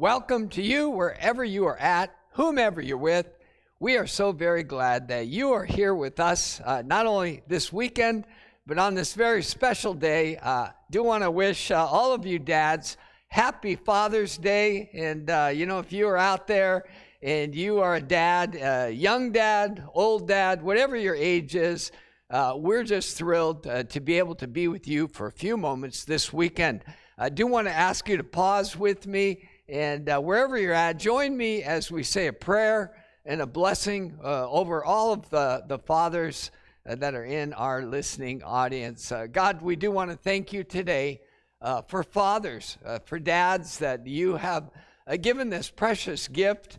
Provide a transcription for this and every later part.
welcome to you wherever you are at, whomever you're with. We are so very glad that you are here with us, uh, not only this weekend, but on this very special day. Uh, do want to wish uh, all of you dads happy Father's Day. And, uh, you know, if you are out there and you are a dad, uh, young dad, old dad, whatever your age is, uh, we're just thrilled uh, to be able to be with you for a few moments this weekend. I do want to ask you to pause with me and uh, wherever you're at, join me as we say a prayer and a blessing uh, over all of the, the fathers uh, that are in our listening audience. Uh, God, we do want to thank you today for fathers, for dads that you have given this precious gift,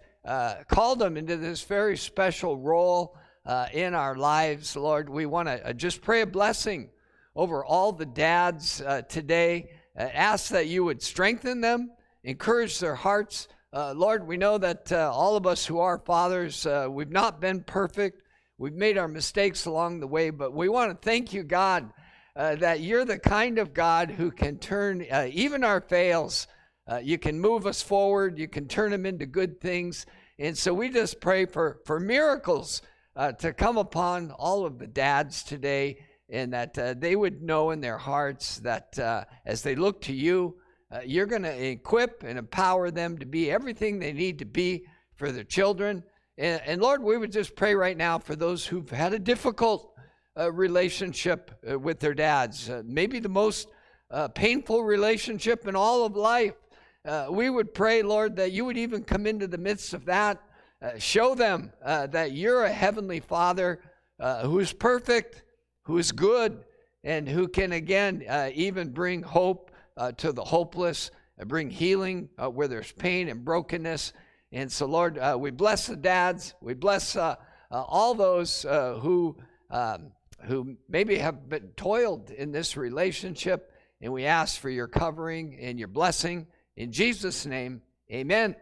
called them into this very special role uh, in our lives, Lord. We want to uh, just pray a blessing over all the dads uh, today. Uh, ask that you would strengthen them, encourage their hearts. Uh, Lord, we know that uh, all of us who are fathers, we've not been perfect. We've made our mistakes along the way, but we want to thank you, God, that you're the kind of God who can turn even our fails. you can move us forward. You can turn them into good things. And so we just pray for, for miracles uh, to come upon all of the dads today and that uh, they would know in their hearts that uh, as they look to you, uh, you're going to equip and empower them to be everything they need to be for their children. And, and Lord, we would just pray right now for those who've had a difficult uh, relationship uh, with their dads, maybe the most painful relationship in all of life. we would pray, Lord, that you would even come into the midst of that uh, show them uh, that you're a heavenly Father uh, who is perfect, who is good, and who can again uh, even bring hope uh, to the hopeless, and bring healing where there's pain and brokenness. And so, Lord, we bless the dads. We bless all those who um, who maybe have been toiled in this relationship, and we ask for your covering and your blessing in Jesus' name. Amen.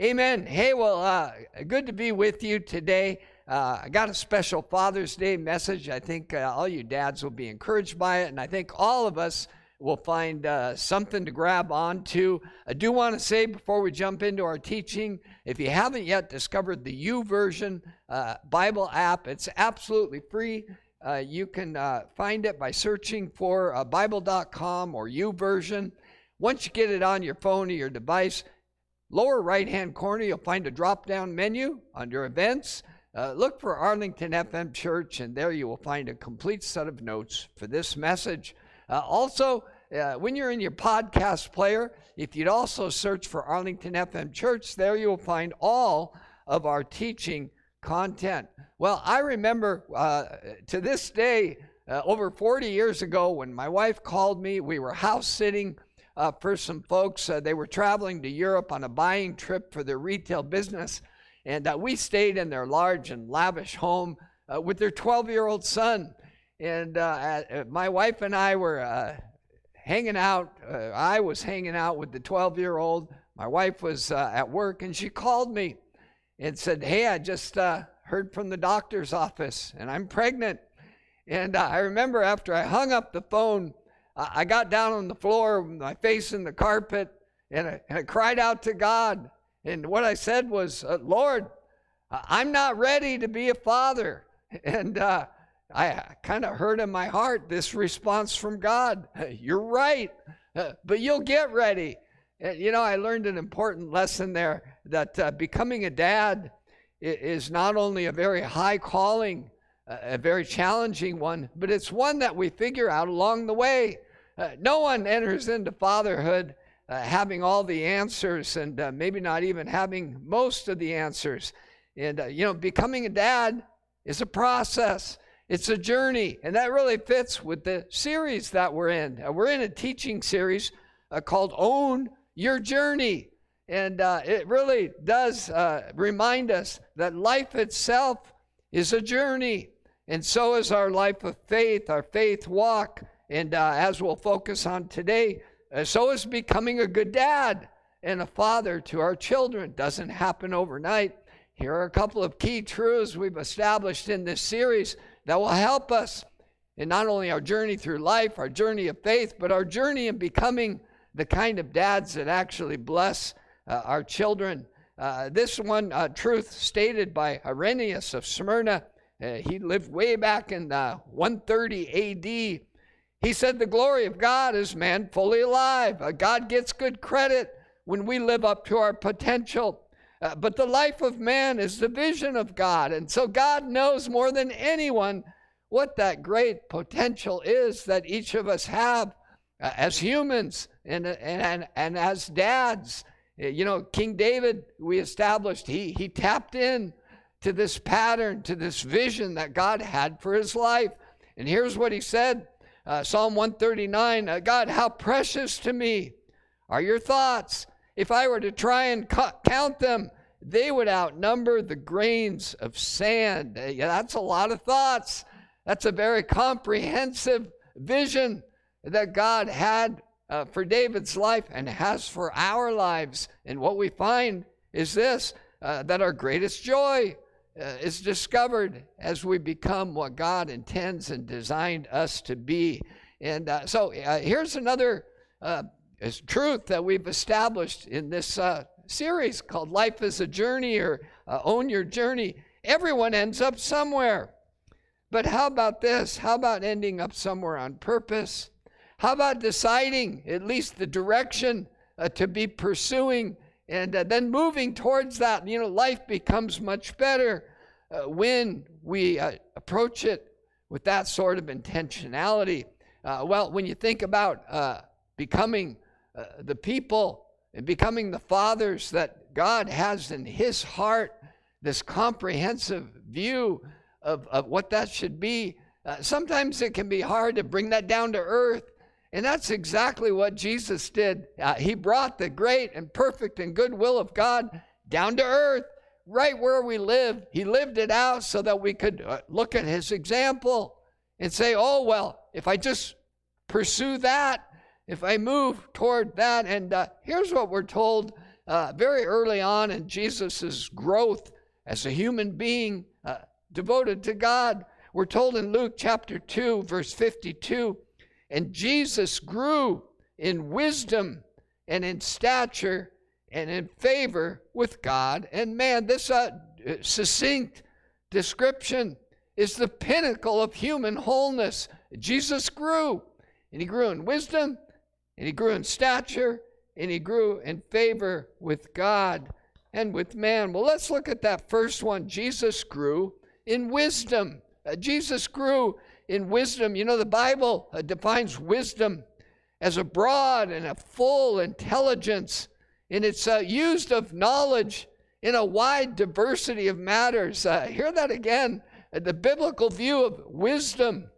Amen. Hey, well, uh, good to be with you today. Uh, I got a special Father's Day message. I think uh, all you dads will be encouraged by it, and I think all of us will find uh, something to grab onto. I do want to say before we jump into our teaching, if you haven't yet discovered the YouVersion uh, Bible app, it's absolutely free. Uh, you can find it by searching for Bible.com or YouVersion. Once you get it on your phone or your device, Lower right hand corner, you'll find a drop down menu under events. Uh, look for Arlington FM Church, and there you will find a complete set of notes for this message. Uh, also, uh, when you're in your podcast player, if you'd also search for Arlington FM Church, there you will find all of our teaching content. Well, I remember uh, to this day, uh, over 40 years ago, when my wife called me, we were house sitting uh, for some folks. Uh, they were traveling to Europe on a buying trip for their retail business, and we stayed in their large and lavish home with their 12 year old son. And my wife and I were hanging out. I was hanging out with the 12 year old. My wife was at work, and she called me and said, Hey, I just heard from the doctor's office, and I'm pregnant. And I remember after I hung up the phone, I got down on the floor, my face in the carpet, and I, and I cried out to God. And what I said was, uh, Lord, I'm not ready to be a father. And uh, I kind of heard in my heart this response from God You're right, uh, but you'll get ready. You know, I learned an important lesson there that uh, becoming a dad is not only a very high calling, a very challenging one, but it's one that we figure out along the way. Uh, no one enters into fatherhood uh, having all the answers and uh, maybe not even having most of the answers. And, uh, you know, becoming a dad is a process, it's a journey. And that really fits with the series that we're in. Uh, we're in a teaching series uh, called Own Your Journey. And it really does remind us that life itself is a journey. And so is our life of faith, our faith walk. And uh, as we'll focus on today, uh, so is becoming a good dad and a father to our children. Doesn't happen overnight. Here are a couple of key truths we've established in this series that will help us in not only our journey through life, our journey of faith, but our journey in becoming the kind of dads that actually bless uh, our children. Uh, this one uh, truth stated by Irenaeus of Smyrna, uh, he lived way back in 130 AD. He said, The glory of God is man fully alive. Uh, God gets good credit when we live up to our potential. Uh, but the life of man is the vision of God. And so God knows more than anyone what that great potential is that each of us have uh, as humans and, and, and as dads. Uh, you know, King David, we established, he, he tapped in to this pattern, to this vision that God had for his life. And here's what he said uh, Psalm 139 uh, God, how precious to me are your thoughts. If I were to try and count them, they would outnumber the grains of sand. Uh, yeah, that's a lot of thoughts. That's a very comprehensive vision that God had uh, for David's life and has for our lives. And what we find is this uh, that our greatest joy uh, is discovered as we become what God intends and designed us to be. And uh, so uh, here's another uh, truth that we've established in this series called Life is a Journey or Own Your Journey. Everyone ends up somewhere. But how about this? How about ending up somewhere on purpose? How about deciding at least the direction uh, to be pursuing and uh, then moving towards that? You know, life becomes much better uh, when we uh, approach it with that sort of intentionality. Uh, well, when you think about uh, the people and becoming the fathers that God has in His heart, this comprehensive view of, of what that should be. Uh, sometimes it can be hard to bring that down to earth. And that's exactly what Jesus did. Uh, he brought the great and perfect and good will of God down to earth, right where we live. He lived it out so that we could uh, look at his example and say, oh, well, if I just pursue that, if I move toward that. And uh, here's what we're told uh, very early on in Jesus' growth as a human being. Uh, devoted to God. We're told in Luke chapter 2, verse 52 and Jesus grew in wisdom and in stature and in favor with God and man. This uh, succinct description is the pinnacle of human wholeness. Jesus grew, and he grew in wisdom, and he grew in stature, and he grew in favor with God and with man. Well, let's look at that first one. Jesus grew in wisdom. Uh, Jesus grew in wisdom. You know, the Bible uh, defines wisdom as a broad and a full intelligence, and it's uh, used of knowledge in a wide diversity of matters. Uh, hear that again. Uh, the biblical view of wisdom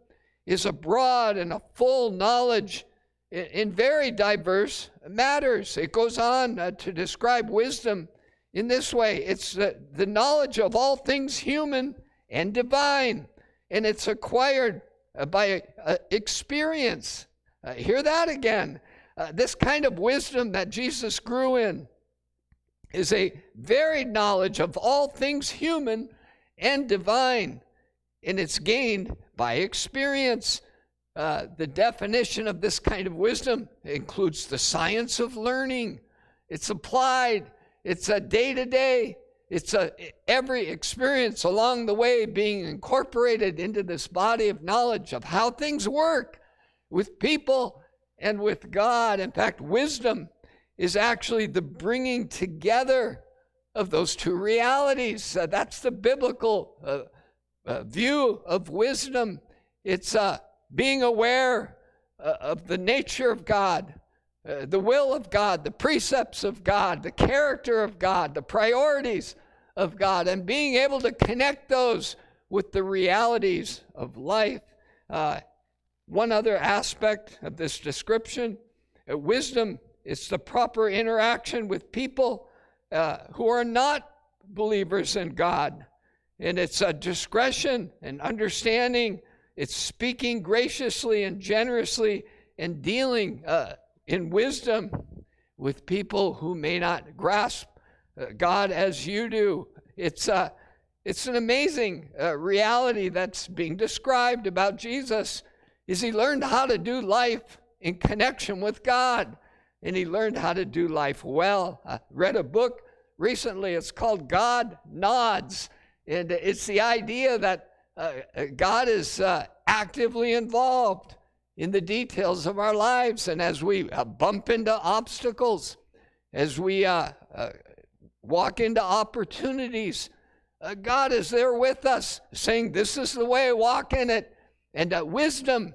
is a broad and a full knowledge in, very diverse matters. It goes on uh, to describe wisdom in this way it's the knowledge of all things human and divine, and it's acquired uh, by uh, experience. Uh, hear that again. Uh, this kind of wisdom that Jesus grew in is a varied knowledge of all things human and divine, and it's gained by experience. Uh, the definition of this kind of wisdom includes the science of learning. It's applied. It's a day to day. It's a, every experience along the way being incorporated into this body of knowledge of how things work with people and with God. In fact, wisdom is actually the bringing together of those two realities. Uh, that's the biblical uh, uh, view of wisdom. It's uh, being aware uh, of the nature of God, uh, the will of God, the precepts of God, the character of God, the priorities of God and being able to connect those with the realities of life. Uh, one other aspect of this description uh, wisdom is the proper interaction with people who are not believers in God. And it's a discretion and understanding, it's speaking graciously and generously and dealing uh, in wisdom with people who may not grasp uh, God as you do. It's, uh, it's an amazing uh, reality that's being described about Jesus is he learned how to do life in connection with God. and he learned how to do life well. I read a book recently, it's called God Nods. And it's the idea that uh, uh, God is uh, actively involved in the details of our lives. And as we uh, bump into obstacles, as we uh, walk into opportunities, God is there with us, saying, This is the way, walk in it. And wisdom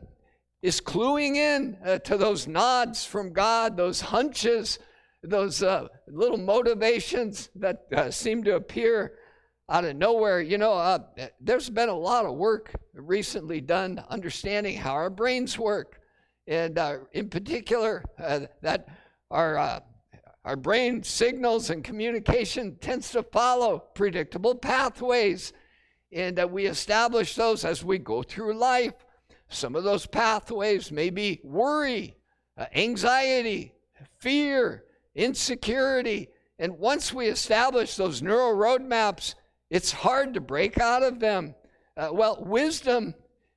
is cluing in to those nods from God, those hunches, those little motivations that seem to appear out of nowhere. You know, uh, there's been a lot of work recently done understanding how our brains work, and uh, in particular, uh, that our uh, our brain signals and communication tends to follow predictable pathways, and uh, we establish those as we go through life. Some of those pathways may be worry, uh, anxiety, fear, insecurity. And once we establish those neural roadmaps, it's hard to break out of them. Uh, well, wisdom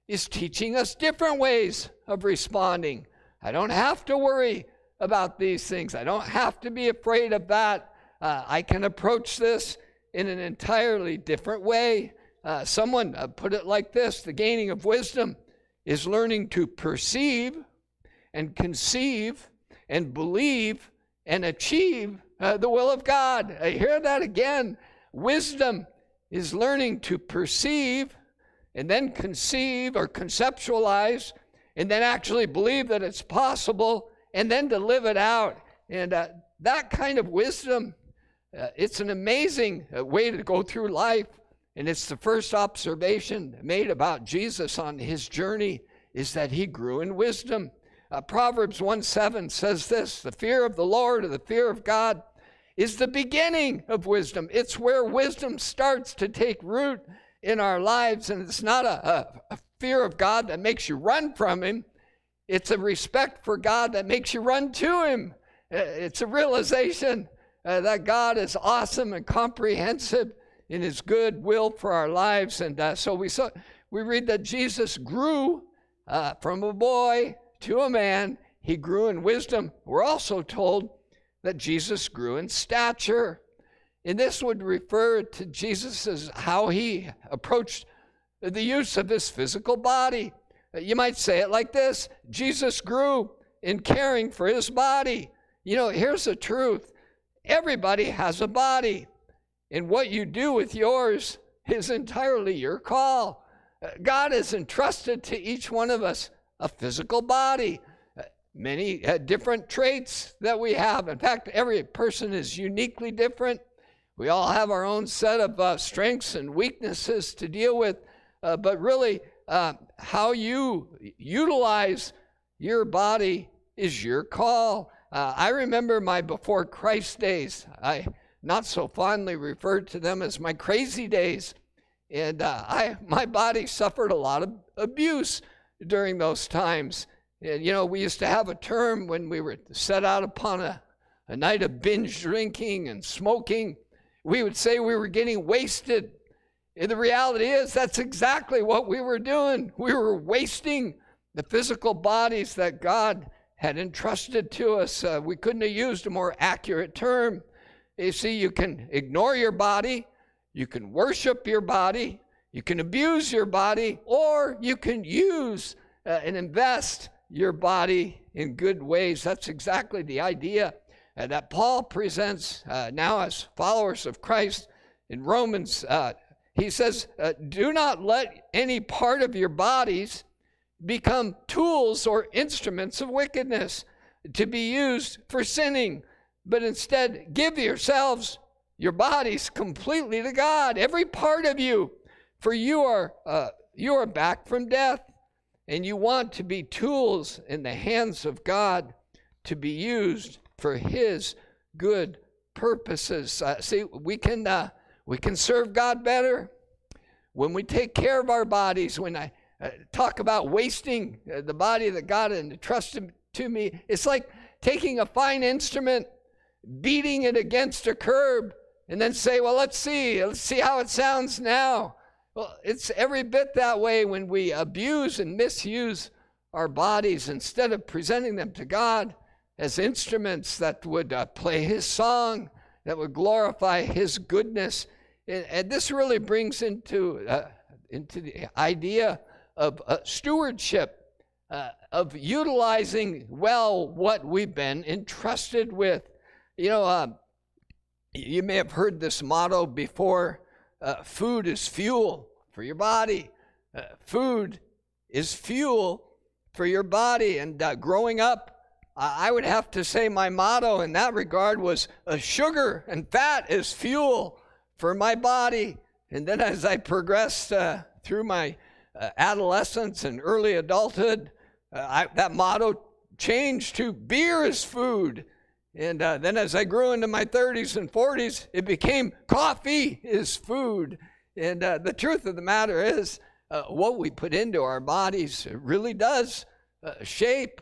is teaching us different ways of responding. I don't have to worry about these things, I don't have to be afraid of that. Uh, I can approach this in an entirely different way. Uh, someone uh, put it like this the gaining of wisdom is learning to perceive and conceive and believe and achieve uh, the will of God. I hear that again. Wisdom is learning to perceive and then conceive or conceptualize and then actually believe that it's possible and then to live it out. And uh, that kind of wisdom, uh, it's an amazing uh, way to go through life. And it's the first observation made about Jesus on his journey is that he grew in wisdom. Uh, Proverbs 1 7 says this The fear of the Lord or the fear of God is the beginning of wisdom. It's where wisdom starts to take root in our lives. And it's not a, a, a, fear of God that makes you run from Him, it's a respect for God that makes you run to Him. Uh, it's a realization uh, that God is awesome and comprehensive in His good will for our lives. And uh, so we, saw, we read that Jesus grew uh, from a boy to a man, He grew in wisdom. We're also told that Jesus grew in stature. And this would refer to Jesus as how he approached the use of his physical body. You might say it like this Jesus grew in caring for his body. You know, here's the truth everybody has a body, and what you do with yours is entirely your call. God has entrusted to each one of us a physical body many uh, different traits that we have. In fact, every person is uniquely different. We all have our own set of uh, strengths and weaknesses to deal with, uh, but really, uh, how you utilize your body is your call. Uh, I remember my before Christ days. I not so fondly referred to them as my crazy days. And uh, I, my body suffered a lot of abuse during those times. You know, we used to have a term when we were set out upon a, a night of binge drinking and smoking. We would say we were getting wasted. And the reality is, that's exactly what we were doing. We were wasting the physical bodies that God had entrusted to us. Uh, we couldn't have used a more accurate term. You see, you can ignore your body, you can worship your body, you can abuse your body, or you can use uh, and invest your body in good ways. That's exactly the idea uh, that Paul presents uh, now as followers of Christ in Romans. Uh, he says, uh, Do not let any part of your bodies become tools or instruments of wickedness to be used for sinning, but instead give yourselves, your bodies, completely to God, every part of you, for you are, uh, you are back from death and you want to be tools in the hands of God to be used for His good purposes. Uh, see, we can uh, we can serve God better when we take care of our bodies. When I uh, talk about wasting uh, the body that God entrusted to me, it's like taking a fine instrument, beating it against a curb, and then say, "Well, let's see, let's see how it sounds now." Well, it's every bit that way when we abuse and misuse our bodies instead of presenting them to God as instruments that would uh, play his song, that would glorify his goodness. And, and this really brings into, uh, into the idea of uh, stewardship, uh, of utilizing well what we've been entrusted with. You know, uh, you may have heard this motto before uh, food is fuel for your body, food is fuel for your body. And growing up, I would have to say my motto in that regard was uh, sugar and fat is fuel for my body. And then as I progressed uh, through my uh, adolescence and early adulthood, uh, I, that motto changed to beer is food. And uh, then as I grew into my 30s and 40s, it became coffee is food. And uh, the truth of the matter is, what we put into our bodies really does shape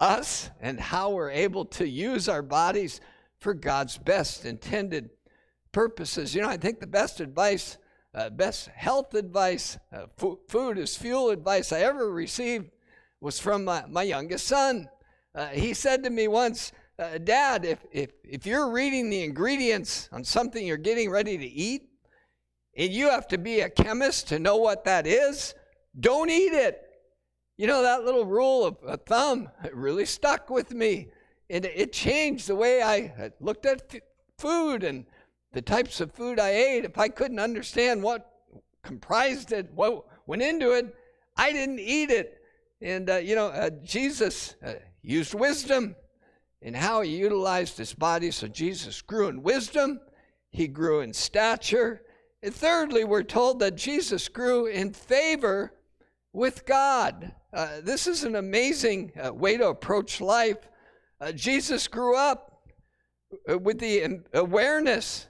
us and how we're able to use our bodies for God's best intended purposes. You know, I think the best advice, uh, best health advice, uh, f- food is fuel advice I ever received was from my, my youngest son. Uh, he said to me once, uh, Dad, if, if, if you're reading the ingredients on something you're getting ready to eat, and you have to be a chemist to know what that is, don't eat it. You know, that little rule of a thumb really stuck with me. And it changed the way I looked at f- food and the types of food I ate. If I couldn't understand what comprised it, what went into it, I didn't eat it. And, uh, you know, uh, Jesus uh, used wisdom in how he utilized his body. So Jesus grew in wisdom, he grew in stature. And thirdly, we're told that Jesus grew in favor with God. Uh, this is an amazing uh, way to approach life. Uh, Jesus grew up uh, with the awareness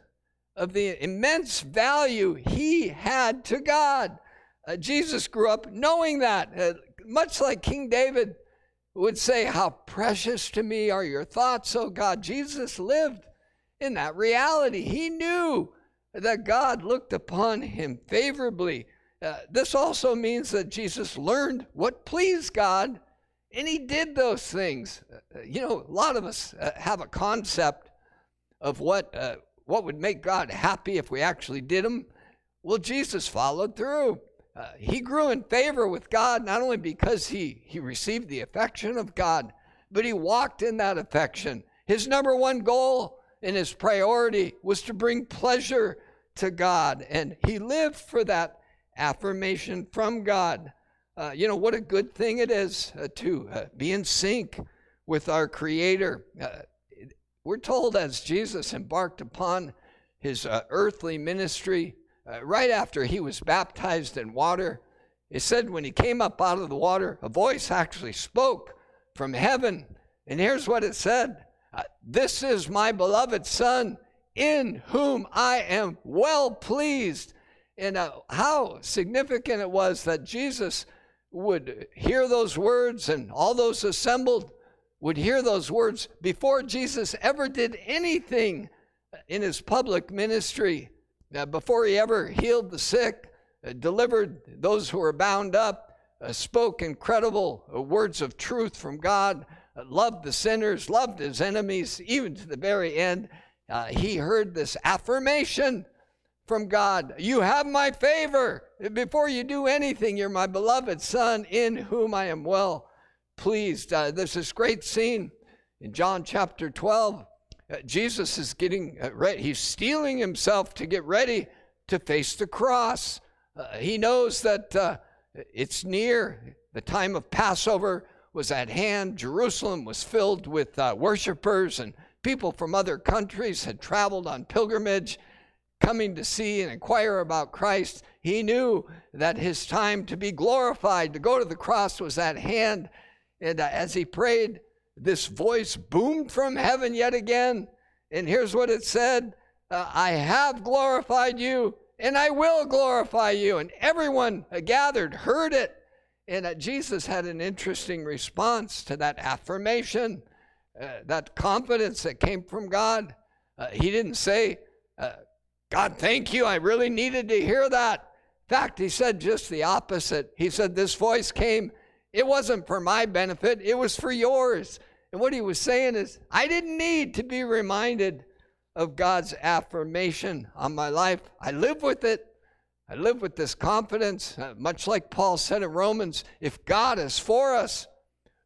of the immense value he had to God. Uh, Jesus grew up knowing that, uh, much like King David would say, How precious to me are your thoughts, O God. Jesus lived in that reality. He knew that God looked upon him favorably uh, this also means that Jesus learned what pleased God, and he did those things. Uh, you know, a lot of us uh, have a concept of what uh, what would make God happy if we actually did them. Well, Jesus followed through. Uh, he grew in favor with God not only because he he received the affection of God, but he walked in that affection. His number one goal and his priority was to bring pleasure to God, and he lived for that affirmation from God. Uh, you know, what a good thing it is uh, to uh, be in sync with our Creator. Uh, we're told as Jesus embarked upon his uh, earthly ministry, uh, right after he was baptized in water, it said when he came up out of the water, a voice actually spoke from heaven. And here's what it said. This is my beloved Son, in whom I am well pleased. And uh, how significant it was that Jesus would hear those words and all those assembled would hear those words before Jesus ever did anything in his public ministry, uh, before he ever healed the sick, uh, delivered those who were bound up, uh, spoke incredible uh, words of truth from God, uh, loved the sinners, loved his enemies, even to the very end. he heard this affirmation from God. You have my favor. Before you do anything, you're my beloved Son in whom I am well pleased. Uh, there's this great scene in John chapter 12. Uh, Jesus is getting uh, ready, he's steeling himself to get ready to face the cross. Uh, he knows that uh, it's near. The time of Passover was at hand. Jerusalem was filled with uh, worshipers, and people from other countries had traveled on pilgrimage coming to see and inquire about Christ, he knew that his time to be glorified, to go to the cross, was at hand. And uh, as he prayed, this voice boomed from heaven yet again. And here's what it said uh, I have glorified you, and I will glorify you. And everyone gathered heard it. And uh, Jesus had an interesting response to that affirmation, uh, that confidence that came from God. Uh, he didn't say, God, thank you. I really needed to hear that. In fact, he said just the opposite. He said, This voice came, it wasn't for my benefit, it was for yours. And what he was saying is, I didn't need to be reminded of God's affirmation on my life. I live with it. I live with this confidence, uh, much like Paul said in Romans if God is for us,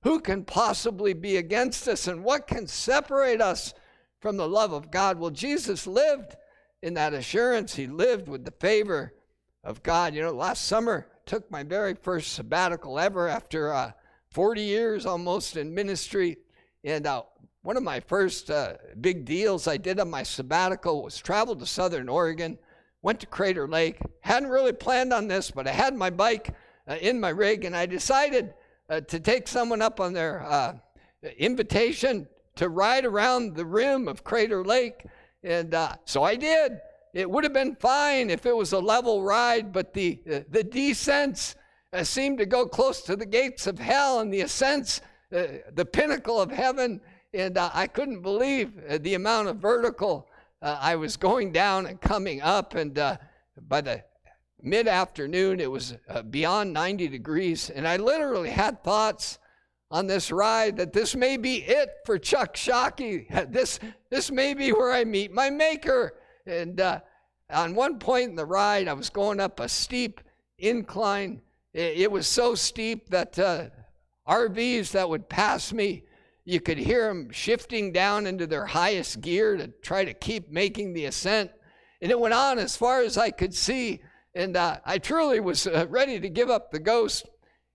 who can possibly be against us? And what can separate us from the love of God? Well, Jesus lived in that assurance. He lived with the favor of God. You know, last summer took my very first sabbatical ever after uh, 40 years almost in ministry. And uh, one of my first uh, big deals I did on my sabbatical was travel to Southern Oregon, went to Crater Lake. Hadn't really planned on this, but I had my bike uh, in my rig, and I decided uh, to take someone up on their uh, invitation to ride around the rim of Crater Lake. And uh, so I did. It would have been fine if it was a level ride, but the, the descents seemed to go close to the gates of hell, and the ascents, uh, the pinnacle of heaven. And uh, I couldn't believe uh, the amount of vertical I was going down and coming up. And by the mid afternoon, it was beyond 90 degrees. And I literally had thoughts on this ride that this may be it for Chuck Shockey. This, this may be where I meet my maker. And uh, on one point in the ride, I was going up a steep incline. It, it was so steep that uh, RVs that would pass me, you could hear them shifting down into their highest gear to try to keep making the ascent. And it went on as far as I could see. And uh, I truly was uh, ready to give up the ghost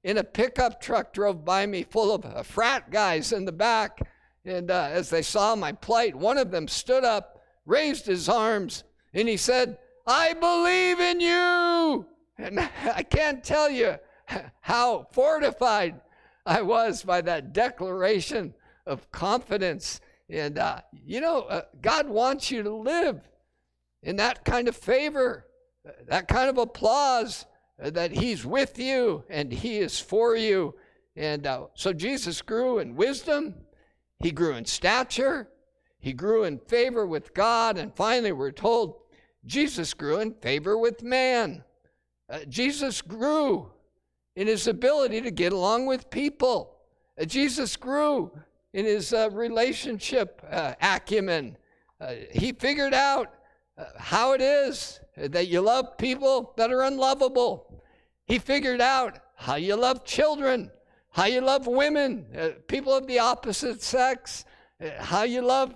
in a pickup truck drove by me full of uh, frat guys in the back. And uh, as they saw my plight, one of them stood up, raised his arms, and he said, I believe in you. And I can't tell you how fortified I was by that declaration of confidence. And, uh, you know, uh, God wants you to live in that kind of favor, that kind of applause that He's with you and He is for you. And uh, so Jesus grew in wisdom, He grew in stature, He grew in favor with God, and finally, we're told Jesus grew in favor with man. Uh, Jesus grew in his ability to get along with people. Uh, Jesus grew in his uh, relationship uh, acumen. Uh, he figured out uh, how it is that you love people that are unlovable. He figured out how you love children, how you love women, people of the opposite sex, how you love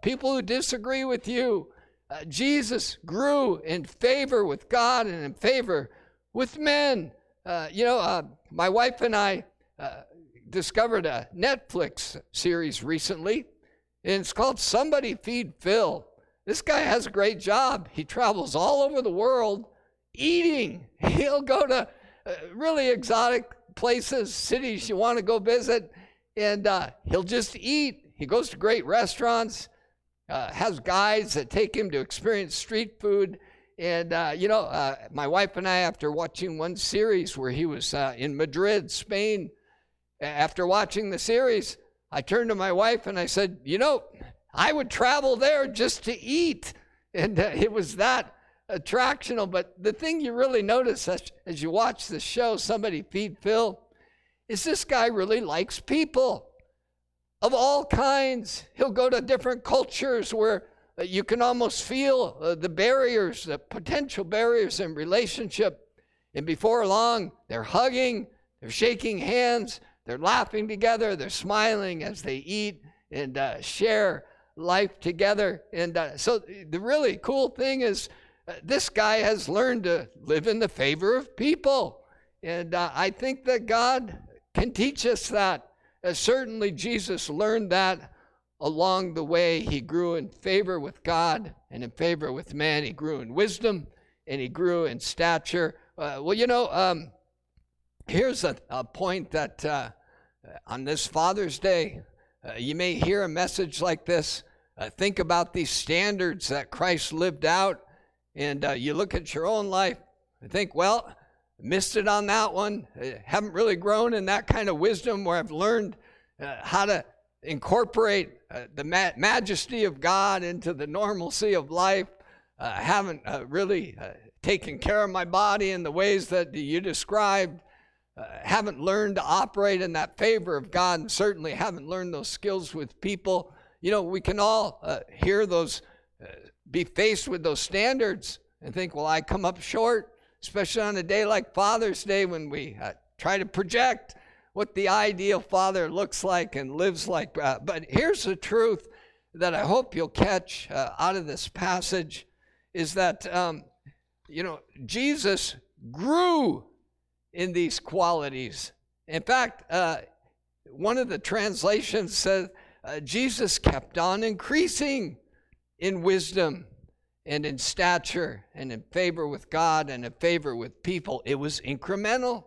people who disagree with you. Uh, Jesus grew in favor with God and in favor with men. Uh, you know, uh, my wife and I discovered a Netflix series recently, and it's called Somebody Feed Phil. This guy has a great job. He travels all over the world eating. He'll go to uh, really exotic places, cities you want to go visit, and uh, he'll just eat. He goes to great restaurants, uh, has guides that take him to experience street food. And, uh, you know, uh, my wife and I, after watching one series where he was uh, in Madrid, Spain, after watching the series, I turned to my wife and I said, You know, I would travel there just to eat. And uh, it was that attractional. But the thing you really notice as, as you watch the show, Somebody Feed Phil, is this guy really likes people of all kinds. He'll go to different cultures where you can almost feel uh, the barriers, the potential barriers in relationship. And before long, they're hugging, they're shaking hands, they're laughing together, they're smiling as they eat and uh, share life together. And uh, so the really cool thing is uh, this guy has learned to live in the favor of people. And uh, I think that God can teach us that. Uh, certainly, Jesus learned that along the way. He grew in favor with God and in favor with man. He grew in wisdom and he grew in stature. Uh, well, you know, um, here's a, a, point that uh, on this Father's Day, uh, you may hear a message like this uh, think about these standards that Christ lived out, and uh, you look at your own life and think, well, missed it on that one. I haven't really grown in that kind of wisdom where I've learned uh, how to incorporate uh, the ma- majesty of God into the normalcy of life. Uh, haven't uh, really taken care of my body in the ways that you described. uh, haven't learned to operate in that favor of God and certainly haven't learned those skills with people, you know, we can all uh, hear those, uh, be faced with those standards and think, well, I come up short, especially on a day like Father's Day when we uh, try to project what the ideal father looks like and lives like. Uh, but here's the truth that I hope you'll catch uh, out of this passage is that, um, you know, Jesus grew in these qualities. In fact, uh, one of the translations says uh, Jesus kept on increasing in wisdom and in stature and in favor with God and in favor with people. It was incremental,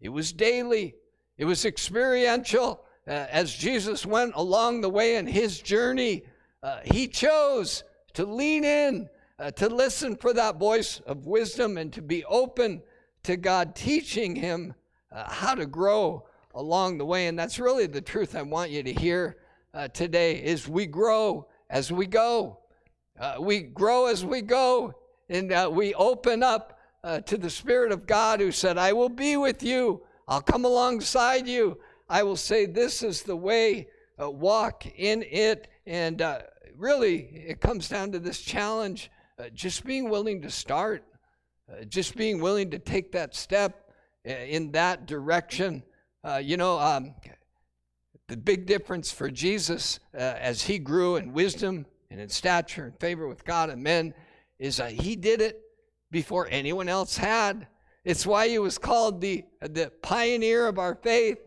it was daily, it was experiential. Uh, as Jesus went along the way in his journey, uh, he chose to lean in, uh, to listen for that voice of wisdom, and to be open to God teaching him uh, how to grow along the way. And that's really the truth I want you to hear uh, today is we grow as we go. Uh, we grow as we go, and we open up to the Spirit of God who said, I will be with you. I'll come alongside you. I will say, This is the way, uh, walk in it. And really, it comes down to this challenge just being willing to start uh, just being willing to take that step uh, in that direction. Uh, you know, um, the big difference for Jesus uh, as he grew in wisdom and in stature and favor with God and men is uh, he did it before anyone else had. It's why he was called the, the pioneer of our faith.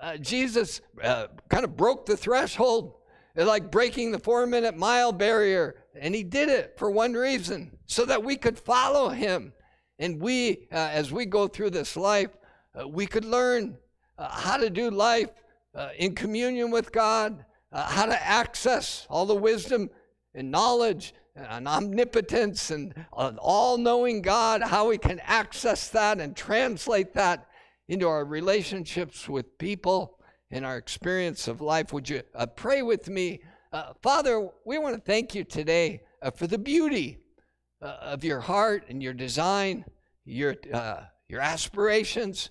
Uh, Jesus kind of broke the threshold, like breaking the four minute mile barrier. And he did it for one reason so that we could follow him. And we, uh, as we go through this life, uh, we could learn uh, how to do life uh, in communion with God, uh, how to access all the wisdom and knowledge and omnipotence and an all knowing God, how we can access that and translate that into our relationships with people in our experience of life. Would you uh, pray with me? Father, we want to thank you today for the beauty uh, of your heart and your design, your, uh, your aspirations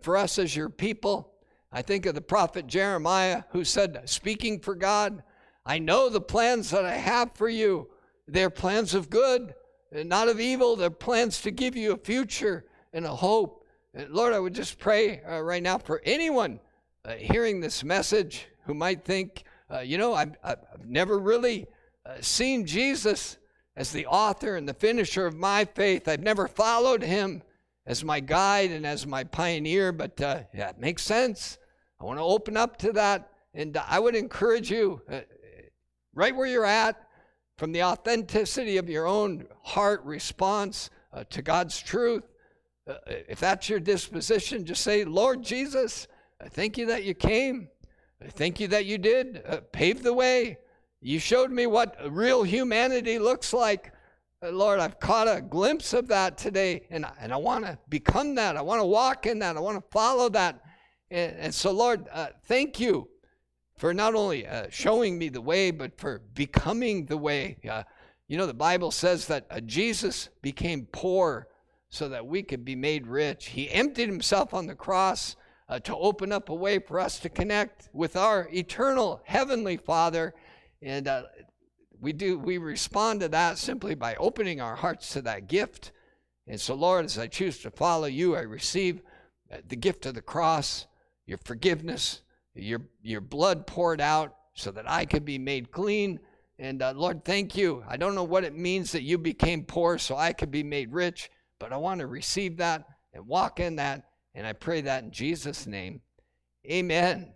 for us as your people. I think of the prophet Jeremiah who said, speaking for God, I know the plans that I have for you. They're plans of good, not of evil. They're plans to give you a future and a hope. And Lord, I would just pray uh, right now for anyone uh, hearing this message who might think, uh, you know, I've, I've never really uh, seen Jesus as the author and the finisher of my faith. I've never followed him as my guide and as my pioneer, but uh, yeah, it makes sense. I want to open up to that. And I would encourage you, uh, right where you're at, from the authenticity of your own heart response uh, to God's truth. Uh, if that's your disposition, just say, Lord Jesus, I thank you that you came. I thank you that you did uh, pave the way. You showed me what real humanity looks like. Uh, Lord, I've caught a glimpse of that today, and, and I want to become that. I want to walk in that. I want to follow that. And, and so, Lord, uh, thank you for not only uh, showing me the way, but for becoming the way. Uh, you know, the Bible says that uh, Jesus became poor so that we could be made rich. He emptied himself on the cross uh, to open up a way for us to connect with our eternal heavenly Father and uh, we do we respond to that simply by opening our hearts to that gift. And so, Lord, as I choose to follow you, I receive the gift of the cross, your forgiveness, your your blood poured out so that I could be made clean. And uh, Lord, thank you. I don't know what it means that you became poor so I could be made rich, but I want to receive that and walk in that. And I pray that in Jesus' name. Amen.